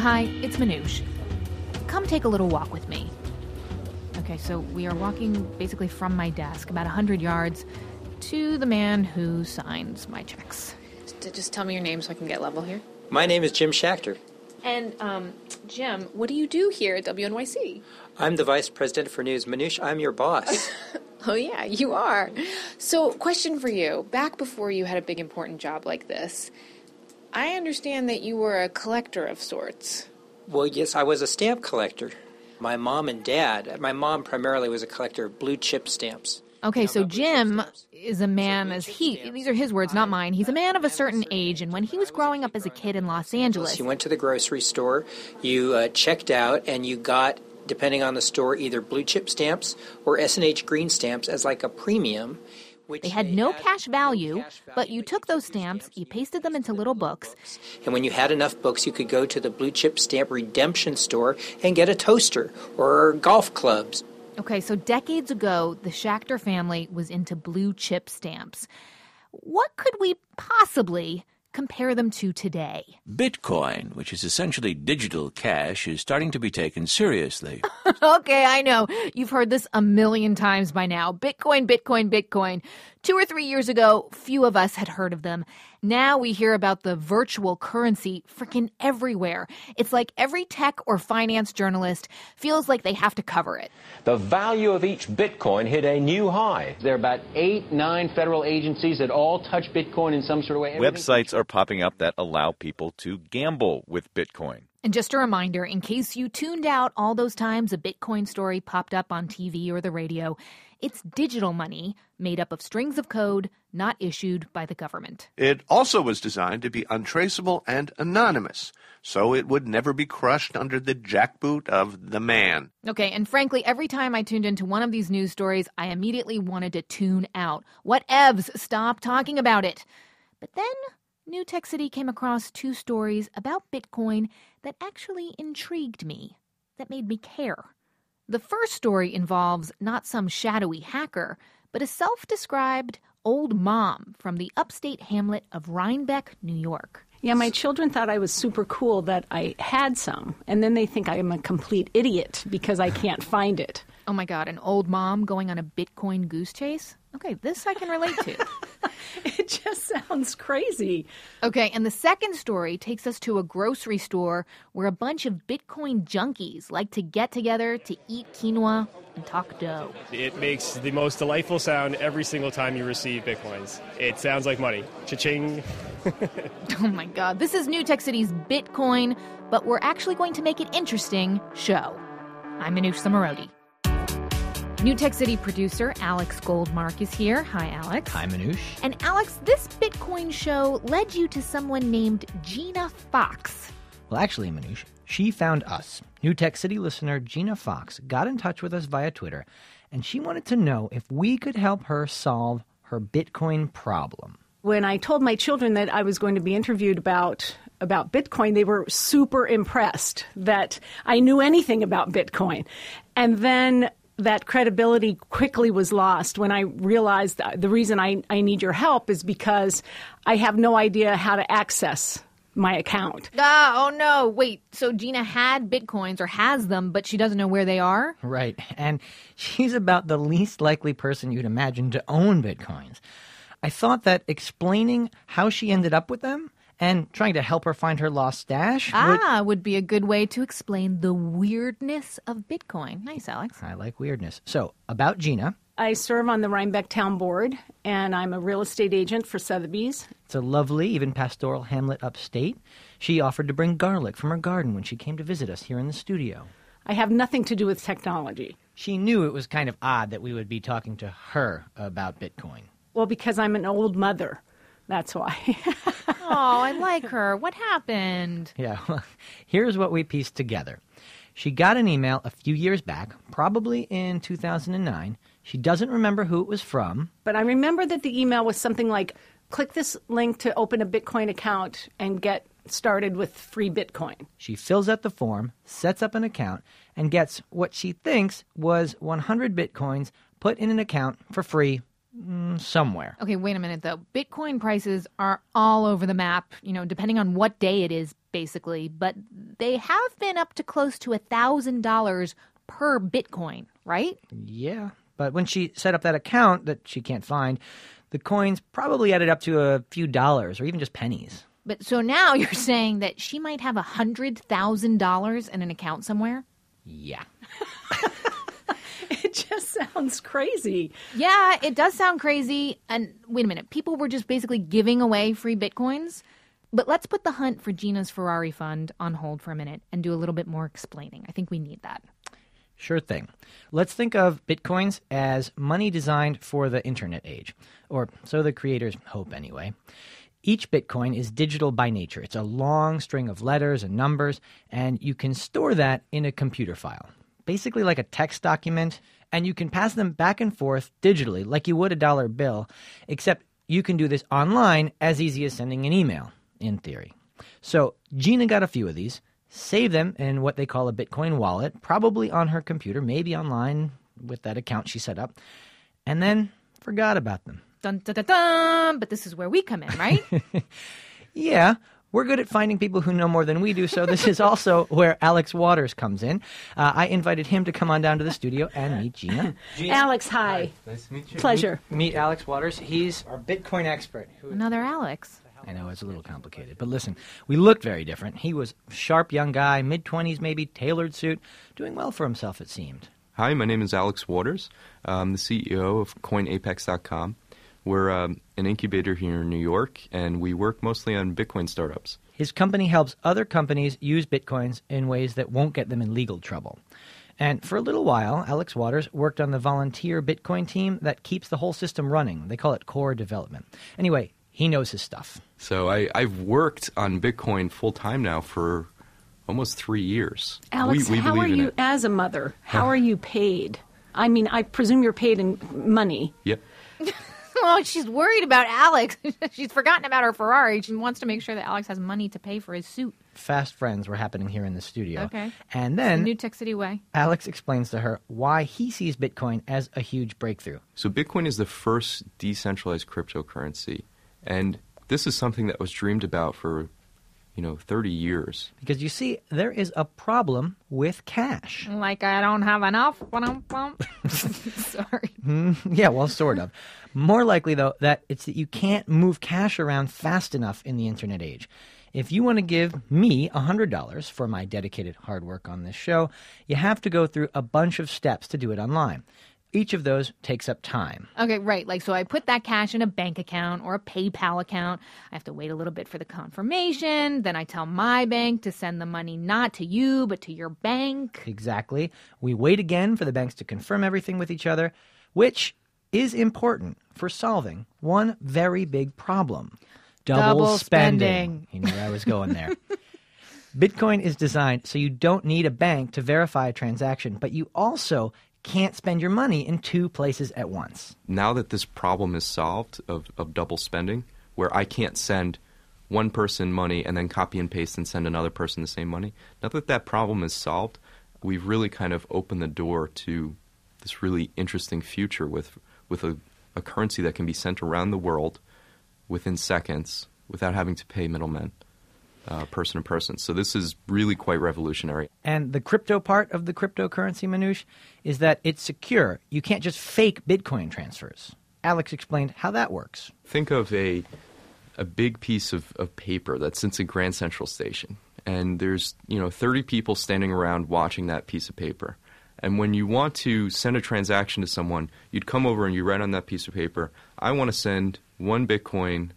Hi, it's Manoush. Come take a little walk with me. Okay, so we are walking basically from my desk about 100 yards to the man who signs my checks. Just tell me your name so I can get level here. My name is Jim Schachter. And, um, Jim, what do you do here at WNYC? I'm the vice president for news. Manoush, I'm your boss. oh, yeah, you are. So, question for you. Back before you had a big important job like this, I understand that you were a collector of sorts. Well, yes, I was a stamp collector. My mom and dad, my mom primarily was a collector of blue chip stamps. Okay, so Jim is a man as he these are his words, not mine. He's a man of a certain age and when he was growing up as a kid in Los Angeles. You went to the grocery store, you uh, checked out and you got depending on the store either blue chip stamps or S&H green stamps as like a premium. They had no cash value, but you took those stamps, you pasted them into little books. And when you had enough books, you could go to the blue chip stamp redemption store and get a toaster or golf clubs Okay, so decades ago, the Schachter family was into blue chip stamps. What could we possibly compare them to today? Bitcoin, which is essentially digital cash, is starting to be taken seriously. okay, I know. You've heard this a million times by now. Bitcoin, Bitcoin, Bitcoin. Two or three years ago, few of us had heard of them. Now we hear about the virtual currency freaking everywhere. It's like every tech or finance journalist feels like they have to cover it. The value of each Bitcoin hit a new high. There are about eight, nine federal agencies that all touch Bitcoin in some sort of way. Everything Websites are popping up that allow people to gamble with Bitcoin. And just a reminder, in case you tuned out all those times a Bitcoin story popped up on TV or the radio, it's digital money made up of strings of code not issued by the government. It also was designed to be untraceable and anonymous, so it would never be crushed under the jackboot of the man. Okay, and frankly, every time I tuned into one of these news stories, I immediately wanted to tune out. What evs? Stop talking about it. But then New Tech City came across two stories about Bitcoin that actually intrigued me, that made me care. The first story involves not some shadowy hacker, but a self described old mom from the upstate hamlet of Rhinebeck, New York. Yeah, my children thought I was super cool that I had some, and then they think I'm a complete idiot because I can't find it. Oh my God, an old mom going on a Bitcoin goose chase? Okay, this I can relate to. it just sounds crazy. Okay, and the second story takes us to a grocery store where a bunch of Bitcoin junkies like to get together to eat quinoa and talk dough. It makes the most delightful sound every single time you receive Bitcoins. It sounds like money. Cha-ching. oh my god, this is New Tech City's Bitcoin, but we're actually going to make it interesting show. I'm Manoush Zomorodi. New Tech City producer Alex Goldmark is here. Hi, Alex. Hi, Manoush. And Alex, this Bitcoin show led you to someone named Gina Fox. Well, actually, Manoush, she found us. New Tech City listener Gina Fox got in touch with us via Twitter, and she wanted to know if we could help her solve her Bitcoin problem. When I told my children that I was going to be interviewed about about Bitcoin, they were super impressed that I knew anything about Bitcoin. And then that credibility quickly was lost when I realized the reason I, I need your help is because I have no idea how to access my account. Ah, oh no. Wait, so Gina had bitcoins or has them, but she doesn't know where they are? Right. And she's about the least likely person you'd imagine to own bitcoins. I thought that explaining how she ended up with them and trying to help her find her lost stash ah, would, would be a good way to explain the weirdness of Bitcoin. Nice, Alex. I like weirdness. So, about Gina. I serve on the Rhinebeck Town Board, and I'm a real estate agent for Sotheby's. It's a lovely, even pastoral hamlet upstate. She offered to bring garlic from her garden when she came to visit us here in the studio. I have nothing to do with technology. She knew it was kind of odd that we would be talking to her about Bitcoin. Well, because I'm an old mother. That's why. oh, I like her. What happened? Yeah, well, here's what we pieced together. She got an email a few years back, probably in 2009. She doesn't remember who it was from. But I remember that the email was something like click this link to open a Bitcoin account and get started with free Bitcoin. She fills out the form, sets up an account, and gets what she thinks was 100 Bitcoins put in an account for free Mm, somewhere. Okay, wait a minute though. Bitcoin prices are all over the map, you know, depending on what day it is, basically. But they have been up to close to a thousand dollars per Bitcoin, right? Yeah. But when she set up that account that she can't find, the coins probably added up to a few dollars or even just pennies. But so now you're saying that she might have a hundred thousand dollars in an account somewhere? Yeah. It just sounds crazy. Yeah, it does sound crazy. And wait a minute, people were just basically giving away free bitcoins. But let's put the hunt for Gina's Ferrari fund on hold for a minute and do a little bit more explaining. I think we need that. Sure thing. Let's think of bitcoins as money designed for the internet age, or so the creators hope anyway. Each bitcoin is digital by nature. It's a long string of letters and numbers, and you can store that in a computer file, basically like a text document, and you can pass them back and forth digitally like you would a dollar bill, except you can do this online as easy as sending an email, in theory. So Gina got a few of these, saved them in what they call a Bitcoin wallet, probably on her computer, maybe online with that account she set up, and then forgot about them. Dun dun dun dun! But this is where we come in, right? Yeah, we're good at finding people who know more than we do, so this is also where Alex Waters comes in. Uh, I invited him to come on down to the studio and meet Gina. Alex, hi. Nice to meet you. Pleasure. Meet, meet Alex Waters. He's our Bitcoin expert. Who Another Alex. I know it's a little complicated, but listen, we looked very different. He was sharp young guy, mid twenties maybe, tailored suit, doing well for himself. It seemed. Hi, my name is Alex Waters. I'm the CEO of CoinApex.com. We're um, an incubator here in New York, and we work mostly on Bitcoin startups. His company helps other companies use bitcoins in ways that won't get them in legal trouble. And for a little while, Alex Waters worked on the volunteer Bitcoin team that keeps the whole system running. They call it core development. Anyway, he knows his stuff. So I, I've worked on Bitcoin full time now for almost three years. Alex, we, we how believe are in you, it. as a mother, how are you paid? I mean, I presume you're paid in money. Yep. Well, she's worried about Alex. she's forgotten about her Ferrari. She wants to make sure that Alex has money to pay for his suit. Fast friends were happening here in the studio. Okay. And The then New Tech City way. Alex explains to her why he sees Bitcoin as a huge breakthrough. So Bitcoin is the first decentralized cryptocurrency, and this is something that was dreamed about for, you know, 30 years. Because you see, there is a problem with cash. Like I don't have enough. Ba-dum-bum. Sorry. Yeah, well, sort of. More likely, though, that it's that you can't move cash around fast enough in the internet age. If you want to give me $100 for my dedicated hard work on this show, you have to go through a bunch of steps to do it online. Each of those takes up time. Okay, right. Like, so I put that cash in a bank account or a PayPal account. I have to wait a little bit for the confirmation. Then I tell my bank to send the money not to you, but to your bank. Exactly. We wait again for the banks to confirm everything with each other, which is important for solving one very big problem double, Double spending. spending. You knew I was going there. Bitcoin is designed so you don't need a bank to verify a transaction, but you also can't spend your money in two places at once. Now that this problem is solved of, of double spending, where I can't send one person money and then copy and paste and send another person the same money, now that that problem is solved, we've really kind of opened the door to this really interesting future with, with a, a currency that can be sent around the world within seconds without having to pay middlemen, uh, person to person. So this is really quite revolutionary. And the crypto part of the cryptocurrency, Manoush, is that it's secure. You can't just fake Bitcoin transfers. Alex explained how that works. Think of a a big piece of, of paper that sits in Grand Central Station, and there's you know 30 people standing around watching that piece of paper. And when you want to send a transaction to someone, you'd come over and you write on that piece of paper, "I want to send one Bitcoin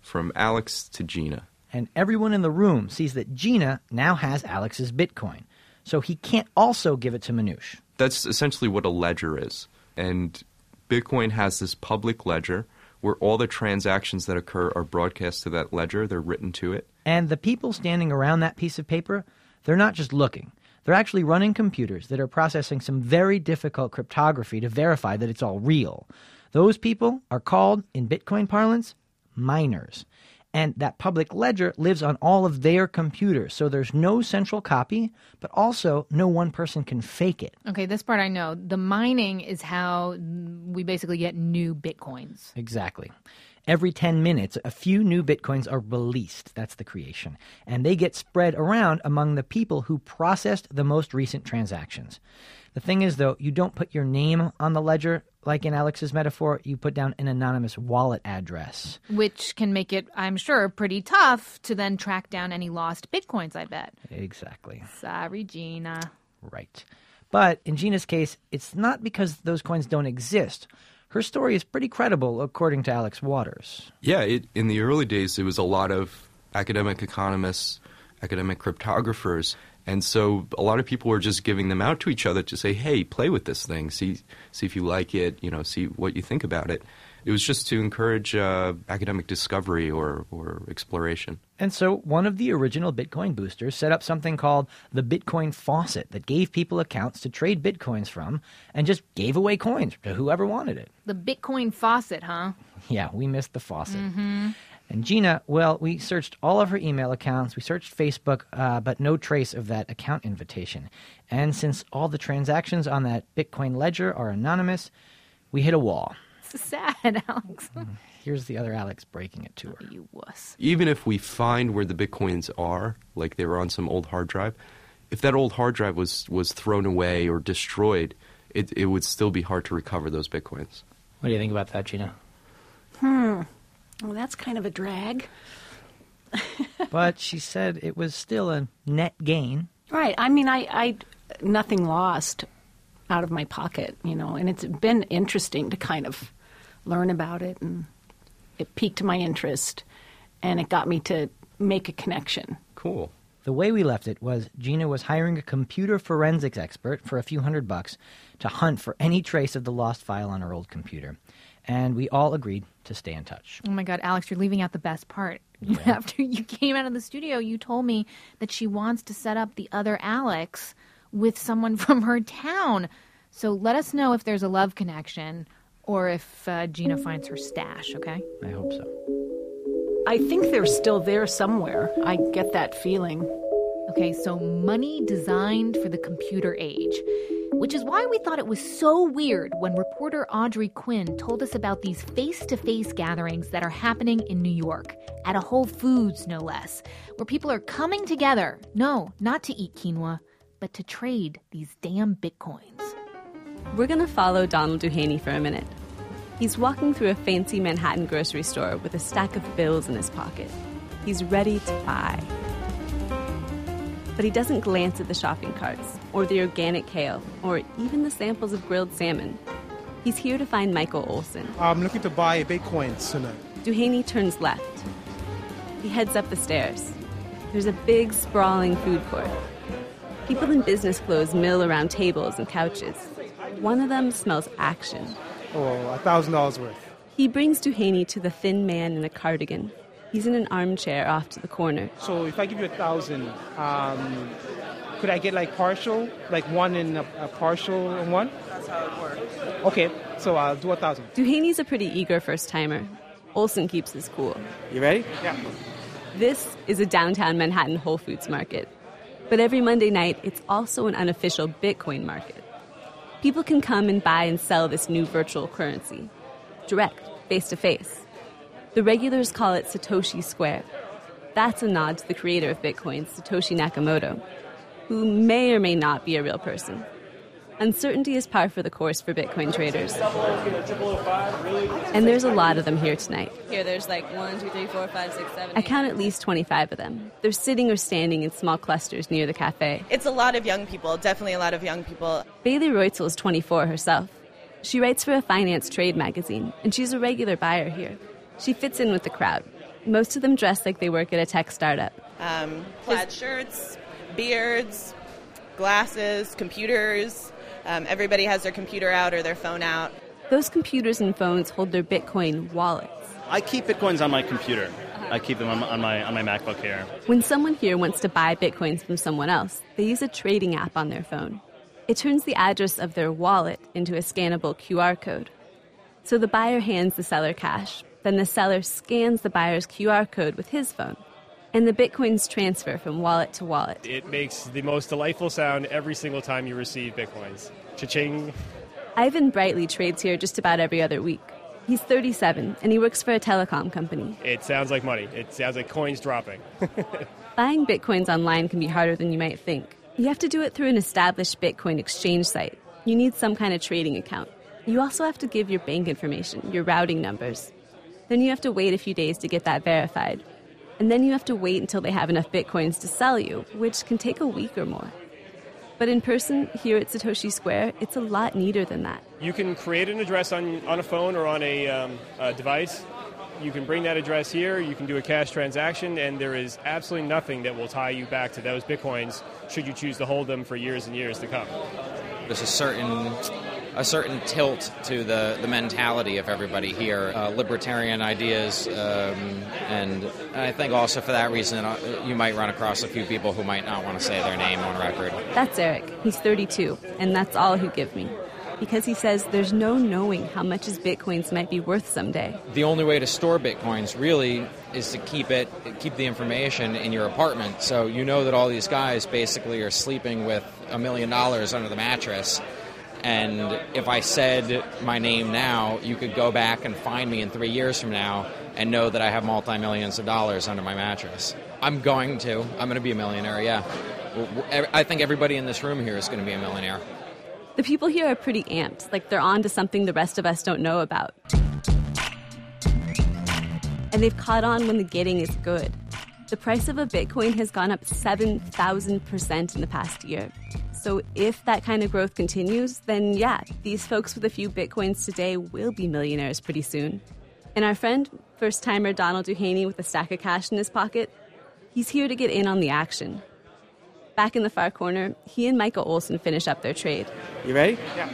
from Alex to Gina." And everyone in the room sees that Gina now has Alex's Bitcoin. So he can't also give it to Manoush. That's essentially what a ledger is. And Bitcoin has this public ledger where all the transactions that occur are broadcast to that ledger, they're written to it. And the people standing around that piece of paper, they're not just looking. They're actually running computers that are processing some very difficult cryptography to verify that it's all real. Those people are called, in Bitcoin parlance, miners. And that public ledger lives on all of their computers. So there's no central copy, but also no one person can fake it. Okay, this part I know. The mining is how we basically get new bitcoins. Exactly. Every 10 minutes, a few new bitcoins are released. That's the creation. And they get spread around among the people who processed the most recent transactions. The thing is, though, you don't put your name on the ledger like in Alex's metaphor, you put down an anonymous wallet address. Which can make it, I'm sure, pretty tough to then track down any lost bitcoins, I bet. Exactly. Sorry, Gina. Right. But in Gina's case, it's not because those coins don't exist. Her story is pretty credible, according to Alex Waters. Yeah, it, in the early days, it was a lot of academic economists, academic cryptographers and so a lot of people were just giving them out to each other to say, "Hey, play with this thing. See, see if you like it. You know, see what you think about it." It was just to encourage uh, academic discovery or, or exploration. And so, one of the original Bitcoin boosters set up something called the Bitcoin Faucet that gave people accounts to trade Bitcoins from and just gave away coins to whoever wanted it. The Bitcoin Faucet, huh? Yeah, we missed the faucet. Mm-hmm. And Gina, well, we searched all of her email accounts, we searched Facebook, uh, but no trace of that account invitation. And since all the transactions on that Bitcoin ledger are anonymous, we hit a wall. It's sad, Alex. Mm, here's the other Alex breaking it to her. You wuss. Even if we find where the Bitcoins are, like they were on some old hard drive, if that old hard drive was, was thrown away or destroyed, it, it would still be hard to recover those Bitcoins. What do you think about that, Gina? Hmm. Well, that's kind of a drag. but she said it was still a net gain. Right. I mean, I, I nothing lost out of my pocket, you know, and it's been interesting to kind of learn about it, and it piqued my interest, and it got me to make a connection. Cool. The way we left it was Gina was hiring a computer forensics expert for a few hundred bucks to hunt for any trace of the lost file on her old computer and we all agreed to stay in touch. Oh my God, Alex, you're leaving out the best part. Yeah. After you came out of the studio, you told me that she wants to set up the other Alex with someone from her town. So let us know if there's a love connection or if uh, Gina finds her stash, okay? I hope so. I think they're still there somewhere. I get that feeling. Okay, so money designed for the computer age which is why we thought it was so weird when reporter Audrey Quinn told us about these face to face gatherings that are happening in New York, at a Whole Foods, no less, where people are coming together, no, not to eat quinoa, but to trade these damn bitcoins. We're going to follow Donald Duhaney for a minute. He's walking through a fancy Manhattan grocery store with a stack of bills in his pocket. He's ready to buy but he doesn't glance at the shopping carts, or the organic kale, or even the samples of grilled salmon. He's here to find Michael Olson. I'm looking to buy a Bitcoin tonight. Duhaney turns left. He heads up the stairs. There's a big, sprawling food court. People in business clothes mill around tables and couches. One of them smells action. Oh, a thousand dollars worth. He brings Duhaney to the thin man in a cardigan He's in an armchair off to the corner. So if I give you a thousand, um, could I get like partial, like one in a, a partial and one? That's how it works. Okay, so I'll do a thousand. Duhaney's a pretty eager first timer. Olson keeps his cool. You ready? Yeah. This is a downtown Manhattan Whole Foods market. But every Monday night, it's also an unofficial Bitcoin market. People can come and buy and sell this new virtual currency, direct, face to face. The regulars call it Satoshi Square. That's a nod to the creator of Bitcoin, Satoshi Nakamoto, who may or may not be a real person. Uncertainty is par for the course for Bitcoin traders. And there's a lot of them here tonight. Here, there's like one, two, three, four, five, six, seven. I count at least 25 of them. They're sitting or standing in small clusters near the cafe. It's a lot of young people, definitely a lot of young people. Bailey Reutzel is 24 herself. She writes for a finance trade magazine, and she's a regular buyer here. She fits in with the crowd. Most of them dress like they work at a tech startup. Um, plaid shirts, beards, glasses, computers. Um, everybody has their computer out or their phone out. Those computers and phones hold their Bitcoin wallets. I keep Bitcoins on my computer. I keep them on, on, my on my MacBook here. When someone here wants to buy Bitcoins from someone else, they use a trading app on their phone. It turns the address of their wallet into a scannable QR code. So the buyer hands the seller cash, Then the seller scans the buyer's QR code with his phone, and the bitcoins transfer from wallet to wallet. It makes the most delightful sound every single time you receive bitcoins. Cha-ching. Ivan Brightly trades here just about every other week. He's 37 and he works for a telecom company. It sounds like money. It sounds like coins dropping. Buying bitcoins online can be harder than you might think. You have to do it through an established Bitcoin exchange site. You need some kind of trading account. You also have to give your bank information, your routing numbers. Then you have to wait a few days to get that verified. And then you have to wait until they have enough bitcoins to sell you, which can take a week or more. But in person, here at Satoshi Square, it's a lot neater than that. You can create an address on, on a phone or on a, um, a device. You can bring that address here, you can do a cash transaction, and there is absolutely nothing that will tie you back to those bitcoins should you choose to hold them for years and years to come. There's a certain a certain tilt to the, the mentality of everybody here, uh, libertarian ideas, um, and I think also for that reason uh, you might run across a few people who might not want to say their name on record. That's Eric. He's 32, and that's all he'll give me. Because he says there's no knowing how much his bitcoins might be worth someday. The only way to store bitcoins really is to keep it, keep the information in your apartment. So you know that all these guys basically are sleeping with a million dollars under the mattress and if I said my name now, you could go back and find me in three years from now and know that I have multi millions of dollars under my mattress. I'm going to. I'm going to be a millionaire, yeah. I think everybody in this room here is going to be a millionaire. The people here are pretty amped, like they're on to something the rest of us don't know about. And they've caught on when the getting is good. The price of a Bitcoin has gone up 7,000% in the past year. So if that kind of growth continues, then yeah, these folks with a few bitcoins today will be millionaires pretty soon. And our friend, first timer Donald Duhaney with a stack of cash in his pocket, he's here to get in on the action. Back in the far corner, he and Michael Olson finish up their trade. You ready? Yeah.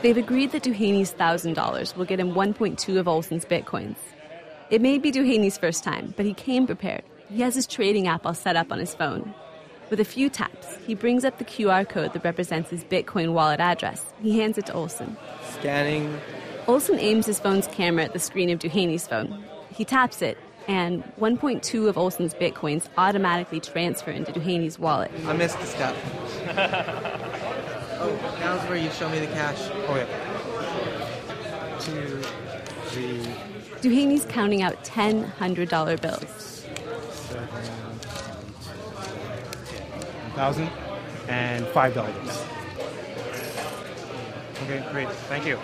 They've agreed that Duhaney's $1,000 will get him 1.2 of Olson's bitcoins. It may be Duhaney's first time, but he came prepared. He has his trading app all set up on his phone. With a few taps, he brings up the QR code that represents his Bitcoin wallet address. He hands it to Olson. Scanning. Olson aims his phone's camera at the screen of Duhaney's phone. He taps it, and 1.2 of Olson's Bitcoins automatically transfer into Duhaney's wallet. I missed the step. oh, now's where you show me the cash. Oh, yeah. Two, three. Duhaney's counting out 10 $100 bills. Thousand and five dollars. Okay, great. Thank you.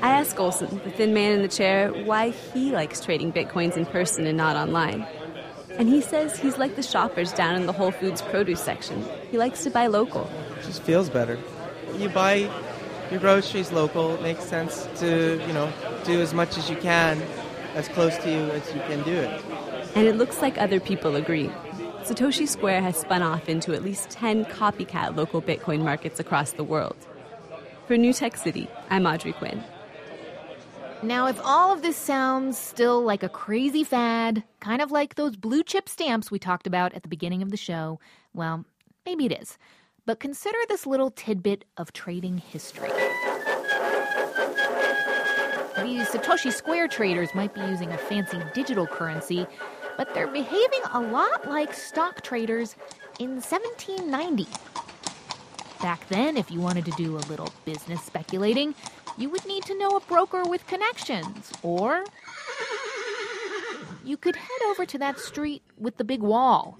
I asked Olson, the thin man in the chair, why he likes trading bitcoins in person and not online. And he says he's like the shoppers down in the Whole Foods produce section. He likes to buy local. It just feels better. You buy your groceries local. It makes sense to, you know, do as much as you can, as close to you as you can do it. And it looks like other people agree. Satoshi Square has spun off into at least 10 copycat local Bitcoin markets across the world. For New Tech City, I'm Audrey Quinn. Now, if all of this sounds still like a crazy fad, kind of like those blue chip stamps we talked about at the beginning of the show, well, maybe it is. But consider this little tidbit of trading history. These Satoshi Square traders might be using a fancy digital currency but they're behaving a lot like stock traders in 1790. Back then, if you wanted to do a little business speculating, you would need to know a broker with connections, or you could head over to that street with the big wall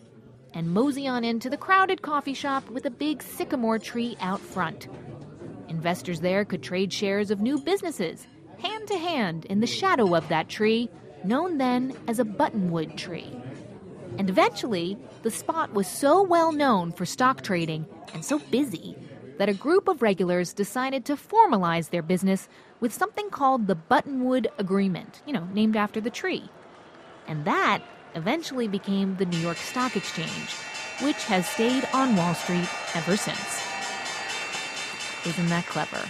and mosey on into the crowded coffee shop with a big sycamore tree out front. Investors there could trade shares of new businesses, hand to hand, in the shadow of that tree known then as a buttonwood tree. And eventually, the spot was so well known for stock trading and so busy that a group of regulars decided to formalize their business with something called the Buttonwood Agreement, you know, named after the tree. And that eventually became the New York Stock Exchange, which has stayed on Wall Street ever since. Isn't that clever?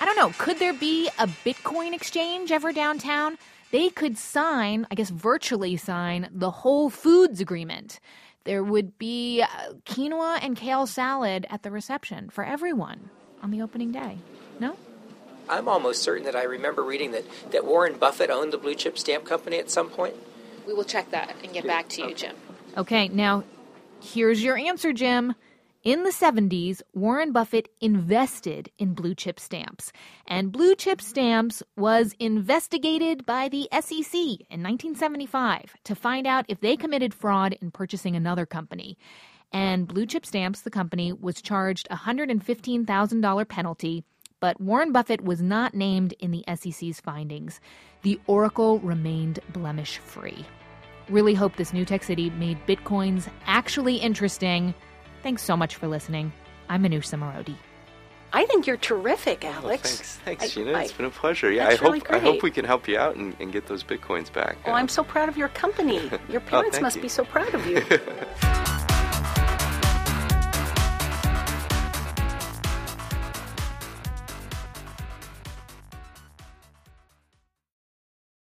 I don't know, could there be a Bitcoin exchange ever downtown? They could sign, I guess virtually sign, the Whole Foods agreement. There would be uh, quinoa and kale salad at the reception for everyone on the opening day. No? I'm almost certain that I remember reading that, that Warren Buffett owned the blue chip stamp company at some point. We will check that and get back to you, Jim. Okay, now here's your answer, Jim. In the 70s, Warren Buffett invested in blue chip stamps, and blue chip stamps was investigated by the SEC in 1975 to find out if they committed fraud in purchasing another company. And Blue Chip Stamps, the company, was charged a $115,000 penalty, but Warren Buffett was not named in the SEC's findings. The Oracle remained blemish free. Really hope this new tech city made bitcoins actually interesting. Thanks so much for listening. I'm Manoush Zomorodi. I think you're terrific, Alex. Well, thanks, thanks, I- Gina. I- it's been a pleasure. Yeah, I hope really I hope we can help you out and, and get those bitcoins back. Oh, I'm so proud of your company. Your Oh, parents thank must you. be so proud of you.